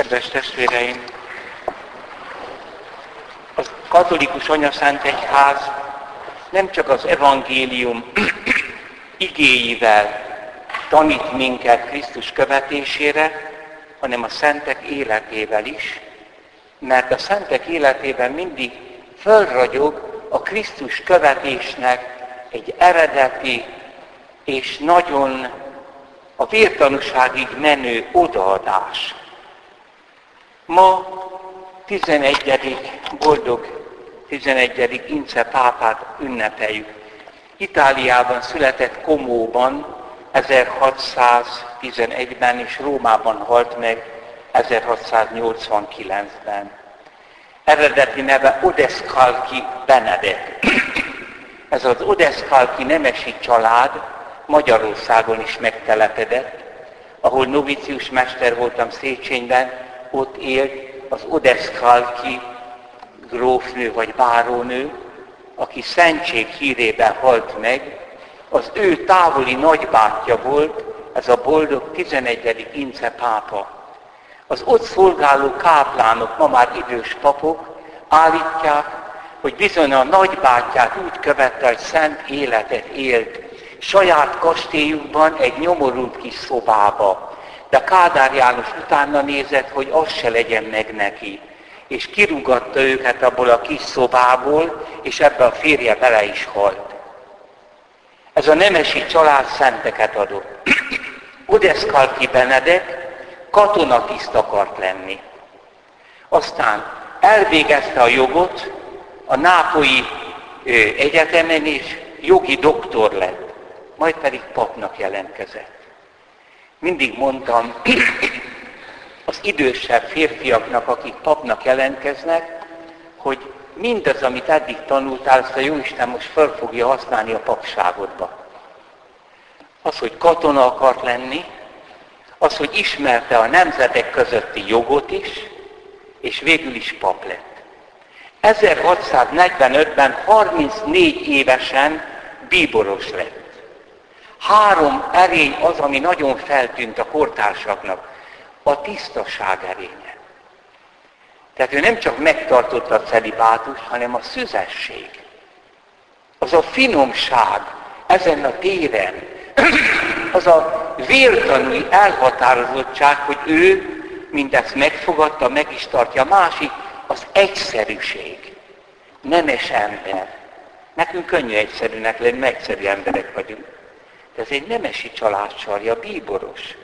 Kedves testvéreim! A katolikus anyaszent egyház nem csak az evangélium igéivel tanít minket Krisztus követésére, hanem a szentek életével is, mert a szentek életében mindig fölragyog a Krisztus követésnek egy eredeti és nagyon a vértanúságig menő odaadás. Ma 11. boldog 11. Ince pápát ünnepeljük. Itáliában született Komóban 1611-ben és Rómában halt meg 1689-ben. Eredeti neve Odescalchi Benedek. Ez az Odescalchi nemesi család Magyarországon is megtelepedett, ahol novicius mester voltam Széchenyben, ott élt az Odescalchi grófnő vagy bárónő, aki szentség hírében halt meg, az ő távoli nagybátyja volt, ez a boldog 11. Ince pápa. Az ott szolgáló káplánok, ma már idős papok állítják, hogy bizony a nagybátyját úgy követte, hogy szent életet élt, saját kastélyukban egy nyomorult kis szobába. De Kádár János utána nézett, hogy az se legyen meg neki. És kirúgatta őket abból a kis szobából, és ebbe a férje bele is halt. Ez a nemesi család szenteket adott. Odeszkalki Benedek katonatiszt akart lenni. Aztán elvégezte a jogot a Nápolyi Egyetemen, és jogi doktor lett majd pedig papnak jelentkezett. Mindig mondtam az idősebb férfiaknak, akik papnak jelentkeznek, hogy mindaz, amit eddig tanultál, azt a Jóisten most fel fogja használni a papságodba. Az, hogy katona akart lenni, az, hogy ismerte a nemzetek közötti jogot is, és végül is pap lett. 1645-ben 34 évesen bíboros lett. Három erény az, ami nagyon feltűnt a kortársaknak. A tisztaság erénye. Tehát ő nem csak megtartotta a celibátust, hanem a szüzesség. Az a finomság ezen a téren, az a vértanúi elhatározottság, hogy ő mindezt megfogadta, meg is tartja. Másik az egyszerűség. Nemes ember. Nekünk könnyű egyszerűnek lenni, egyszerű emberek vagyunk. Ez egy nemesi családcsarja, bíboros.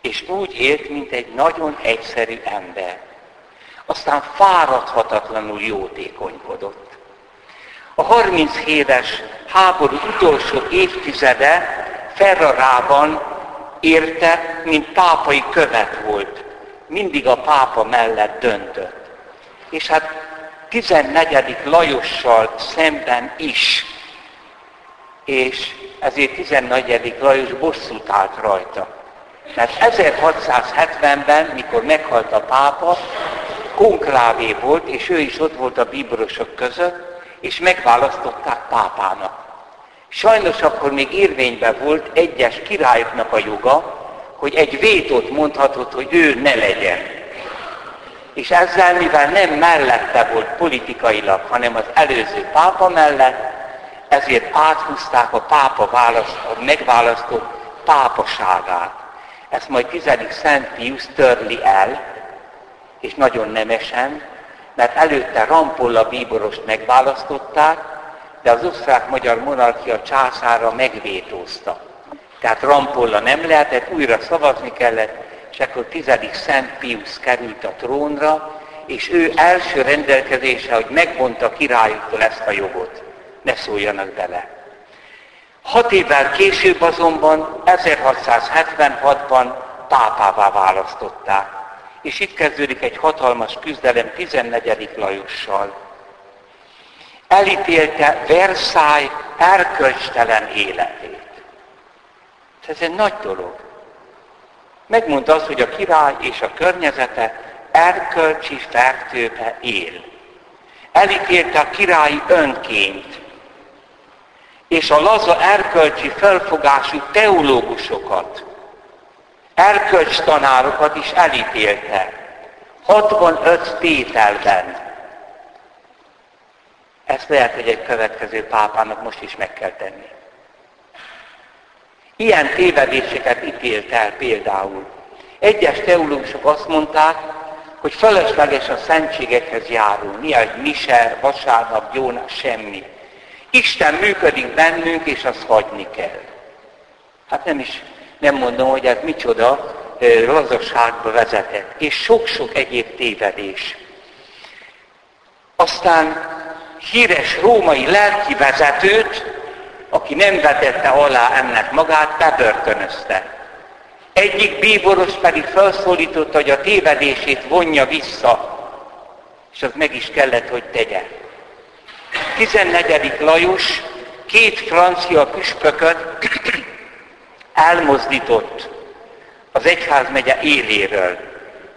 És úgy élt, mint egy nagyon egyszerű ember. Aztán fáradhatatlanul jótékonykodott. A 30 éves háború utolsó évtizede Ferrarában érte, mint pápai követ volt. Mindig a pápa mellett döntött. És hát 14. Lajossal szemben is. És ezért 14. Lajos bosszút állt rajta. Mert 1670-ben, mikor meghalt a pápa, konklávé volt, és ő is ott volt a bíborosok között, és megválasztották pápának. Sajnos akkor még érvényben volt egyes királyoknak a joga, hogy egy vétót mondhatott, hogy ő ne legyen. És ezzel, mivel nem mellette volt politikailag, hanem az előző pápa mellett, ezért áthúzták a pápa választ, a megválasztott pápaságát. Ezt majd 10. Szent Pius törli el, és nagyon nemesen, mert előtte Rampolla bíborost megválasztották, de az osztrák-magyar monarchia császára megvétózta. Tehát Rampolla nem lehetett, újra szavazni kellett, és akkor 10. Szent Pius került a trónra, és ő első rendelkezése, hogy megmondta királyoktól ezt a jogot ne szóljanak bele. Hat évvel később azonban, 1676-ban pápává választották. És itt kezdődik egy hatalmas küzdelem 14. Lajossal. Elítélte Versailles erkölcstelen életét. Ez egy nagy dolog. Megmondta az, hogy a király és a környezete erkölcsi fertőbe él. Elítélte a királyi önként, és a laza erkölcsi felfogású teológusokat, erkölcs tanárokat is elítélte. 65 tételben. Ezt lehet, hogy egy következő pápának most is meg kell tenni. Ilyen tévedéseket ítélt el például. Egyes teológusok azt mondták, hogy felesleges a szentségekhez járulni, egy mise, vasárnap, jónás, semmi. Isten működik bennünk, és azt hagyni kell. Hát nem is, nem mondom, hogy ez micsoda lazaságba vezetett, és sok-sok egyéb tévedés. Aztán híres római lelki vezetőt, aki nem vetette alá ennek magát, bebörtönözte. Egyik bíboros pedig felszólította, hogy a tévedését vonja vissza, és az meg is kellett, hogy tegye. 14. Lajos két francia püspököt elmozdított az egyházmegye éléről.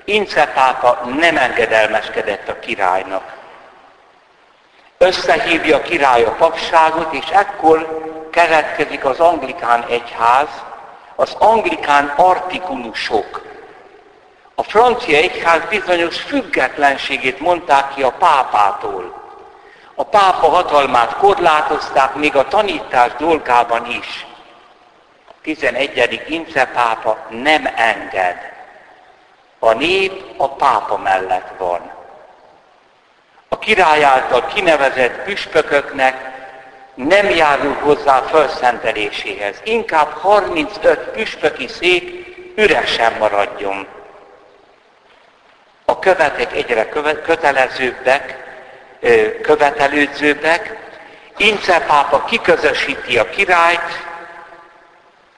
Ince pápa nem engedelmeskedett a királynak. Összehívja a király a papságot, és ekkor keletkezik az anglikán egyház, az anglikán artikulusok. A francia egyház bizonyos függetlenségét mondták ki a pápától. A pápa hatalmát korlátozták még a tanítás dolgában is. 11. Ince pápa nem enged. A nép a pápa mellett van. A király által kinevezett püspököknek nem járul hozzá felszenteléséhez. Inkább 35 püspöki szék üresen maradjon. A követek egyre kötelezőbbek, követelődzőbbek. Ince pápa kiközösíti a királyt,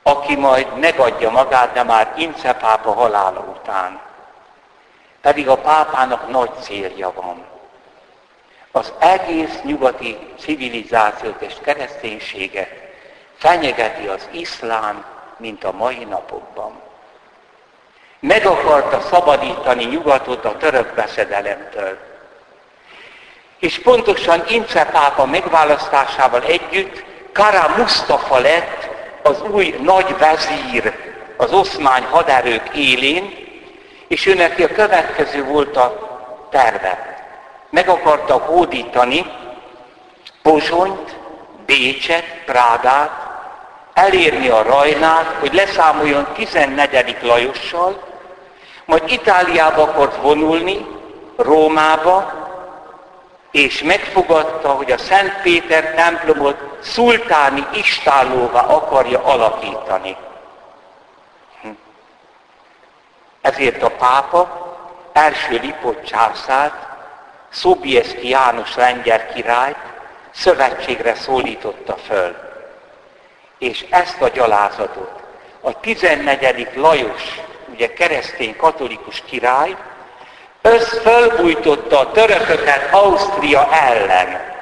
aki majd megadja magát, de már Ince pápa halála után. Pedig a pápának nagy célja van. Az egész nyugati civilizációt és kereszténységet fenyegeti az iszlám, mint a mai napokban. Meg akarta szabadítani nyugatot a török beszedelemtől. És pontosan Ince pápa megválasztásával együtt Kara Mustafa lett az új nagy vezír az oszmány haderők élén, és őnek a következő volt a terve. Meg akarta hódítani Pozsonyt, Bécset, Prádát, elérni a Rajnát, hogy leszámoljon 14. Lajossal, majd Itáliába akart vonulni, Rómába, és megfogadta, hogy a Szent Péter templomot szultáni istállóvá akarja alakítani. Hm. Ezért a pápa első Lipot császárt, Szobieszki János lengyel királyt szövetségre szólította föl. És ezt a gyalázatot a 14. Lajos, ugye keresztény katolikus király, össz fölbújtotta a törököket Ausztria ellen.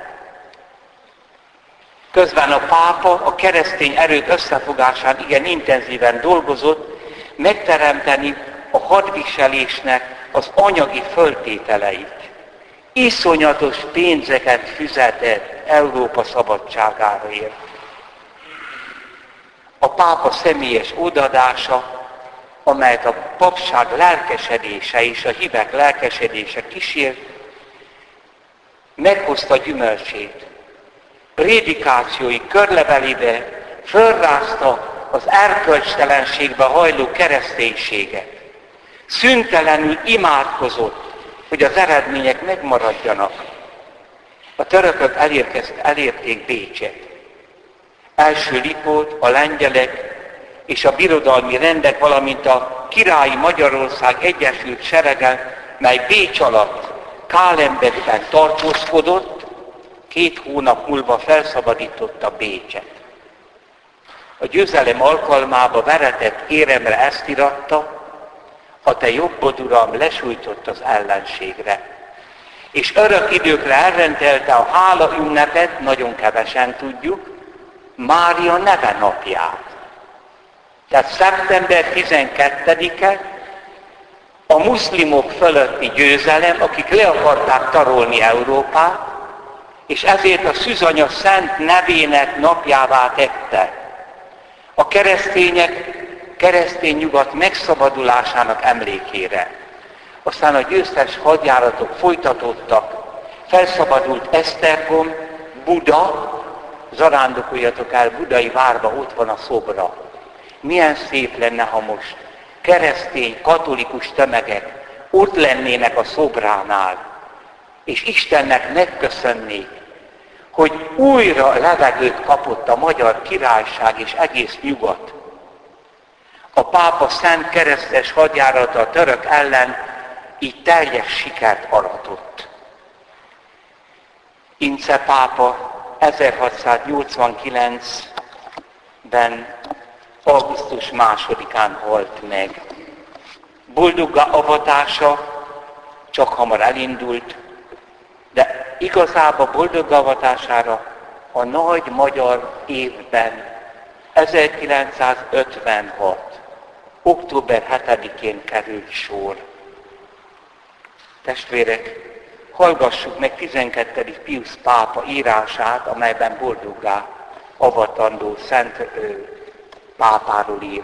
Közben a pápa a keresztény erők összefogásán igen intenzíven dolgozott, megteremteni a hadviselésnek az anyagi föltételeit. Iszonyatos pénzeket fizetett Európa szabadságáért. A pápa személyes odadása amelyet a papság lelkesedése és a hívek lelkesedése kísért, meghozta gyümölcsét. Prédikációi körlevelébe fölrázta az erkölcstelenségbe hajló kereszténységet. Szüntelenül imádkozott, hogy az eredmények megmaradjanak. A törökök elérték Bécset. Első Lipót a lengyelek és a birodalmi rendek, valamint a királyi Magyarország Egyesült Serege, mely Bécs alatt Kálemberben tartózkodott, két hónap múlva felszabadította Bécset. A győzelem alkalmába veretett éremre ezt iratta, a te jobbod, Uram, lesújtott az ellenségre. És örök időkre elrendelte a hála ünnepet, nagyon kevesen tudjuk, Mária neve napját. Tehát szeptember 12-e a muszlimok fölötti győzelem, akik le akarták tarolni Európát, és ezért a szűzanya szent nevének napjává tette. A keresztények, keresztény nyugat megszabadulásának emlékére. Aztán a győztes hadjáratok folytatódtak, felszabadult Esztergom, Buda, zarándokoljatok el Budai várba, ott van a szobra. Milyen szép lenne, ha most keresztény, katolikus tömegek ott lennének a szobránál, és Istennek megköszönnék, hogy újra levegőt kapott a magyar királyság és egész nyugat. A pápa szent keresztes hadjárata a török ellen így teljes sikert aratott. Ince pápa 1689-ben augusztus másodikán halt meg. Boldogga avatása csak hamar elindult, de igazából boldog avatására a nagy magyar évben 1956. október 7-én került sor. Testvérek, hallgassuk meg 12. Pius pápa írását, amelyben boldoggá avatandó szent ö, pápáról ír.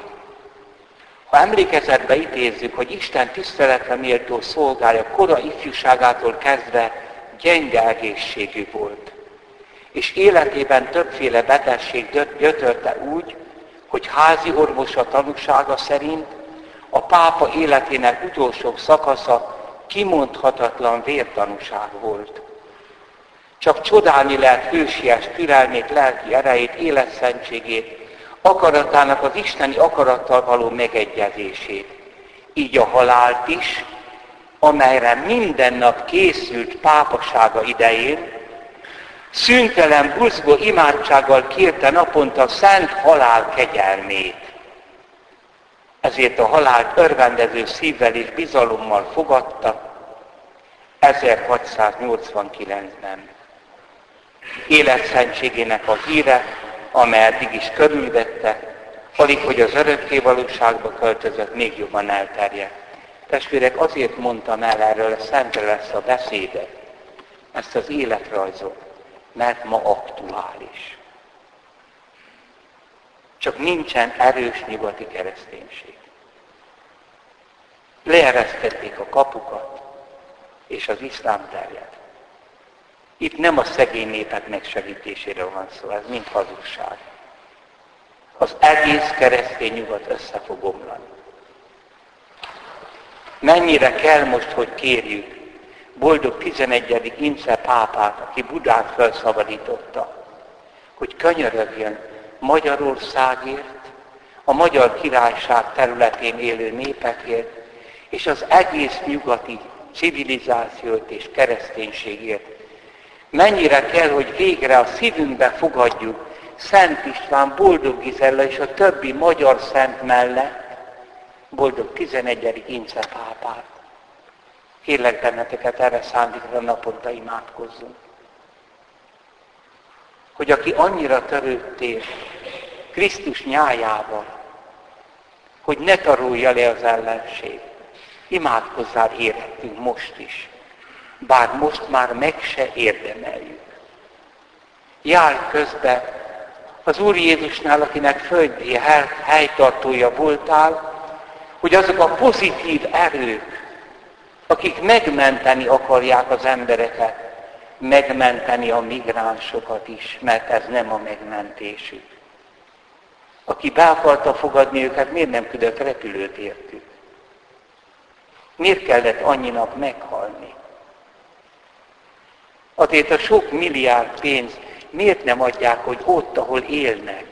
Ha emlékezetbe idézzük, hogy Isten tiszteletre méltó szolgálja kora ifjúságától kezdve gyenge egészségű volt, és életében többféle betegség gyötörte úgy, hogy házi orvosa tanúsága szerint a pápa életének utolsó szakasza kimondhatatlan vértanúság volt. Csak csodálni lehet hősies türelmét, lelki erejét, életszentségét, akaratának az isteni akarattal való megegyezését. Így a halált is, amelyre minden nap készült pápasága idején, szüntelen, buzgó imádsággal kérte naponta szent halál kegyelmét. Ezért a halált örvendező szívvel és bizalommal fogadta 1689-ben. Életszentségének a híre, amely eddig is körülvette, alig, hogy az örökké valóságba költözött, még jobban elterjedt. Testvérek, azért mondtam el erről, a szentre lesz a beszédet, ezt az életrajzot, mert ma aktuális. Csak nincsen erős nyugati kereszténység. Leeresztették a kapukat, és az iszlám terjed. Itt nem a szegény népek megsegítéséről van szó, ez mind hazugság. Az egész keresztény nyugat össze fog omlani. Mennyire kell most, hogy kérjük boldog 11. Ince pápát, aki Budát felszabadította, hogy könyörögjön Magyarországért, a magyar királyság területén élő népekért, és az egész nyugati civilizációt és kereszténységért. Mennyire kell, hogy végre a szívünkbe fogadjuk Szent István, Boldog Gizella és a többi magyar szent mellett, boldog 11. Ince pápát. Kérlek benneteket erre szándékra naponta imádkozzunk. Hogy aki annyira törődtél Krisztus nyájával, hogy ne tarulja le az ellenség, imádkozzál érhetünk most is, bár most már meg se érdemeljük. Járj közbe az Úr Jézusnál, akinek földi helytartója voltál, hogy azok a pozitív erők, akik megmenteni akarják az embereket, megmenteni a migránsokat is, mert ez nem a megmentésük. Aki be akarta fogadni őket, miért nem küldött repülőt értük? Miért kellett annyinak meghalni? Azért a sok milliárd pénz miért nem adják, hogy ott, ahol élnek,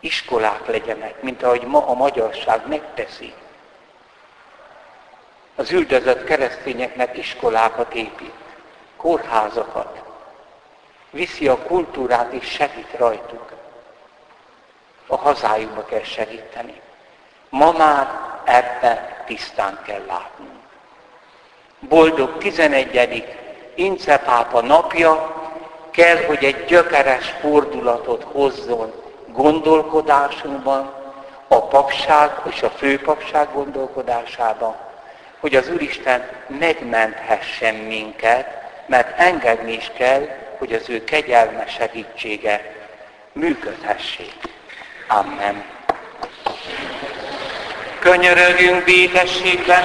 iskolák legyenek, mint ahogy ma a magyarság megteszi. Az üldözött keresztényeknek iskolákat épít, kórházakat, viszi a kultúrát és segít rajtuk. A hazájukba kell segíteni. Ma már ebben tisztán kell látnunk. Boldog 11. Incepápa napja kell, hogy egy gyökeres fordulatot hozzon gondolkodásunkban, a papság és a főpapság gondolkodásában, hogy az Úristen megmenthessen minket, mert engedni is kell, hogy az ő kegyelme segítsége működhessék. Amen. Könyörögjünk békességben,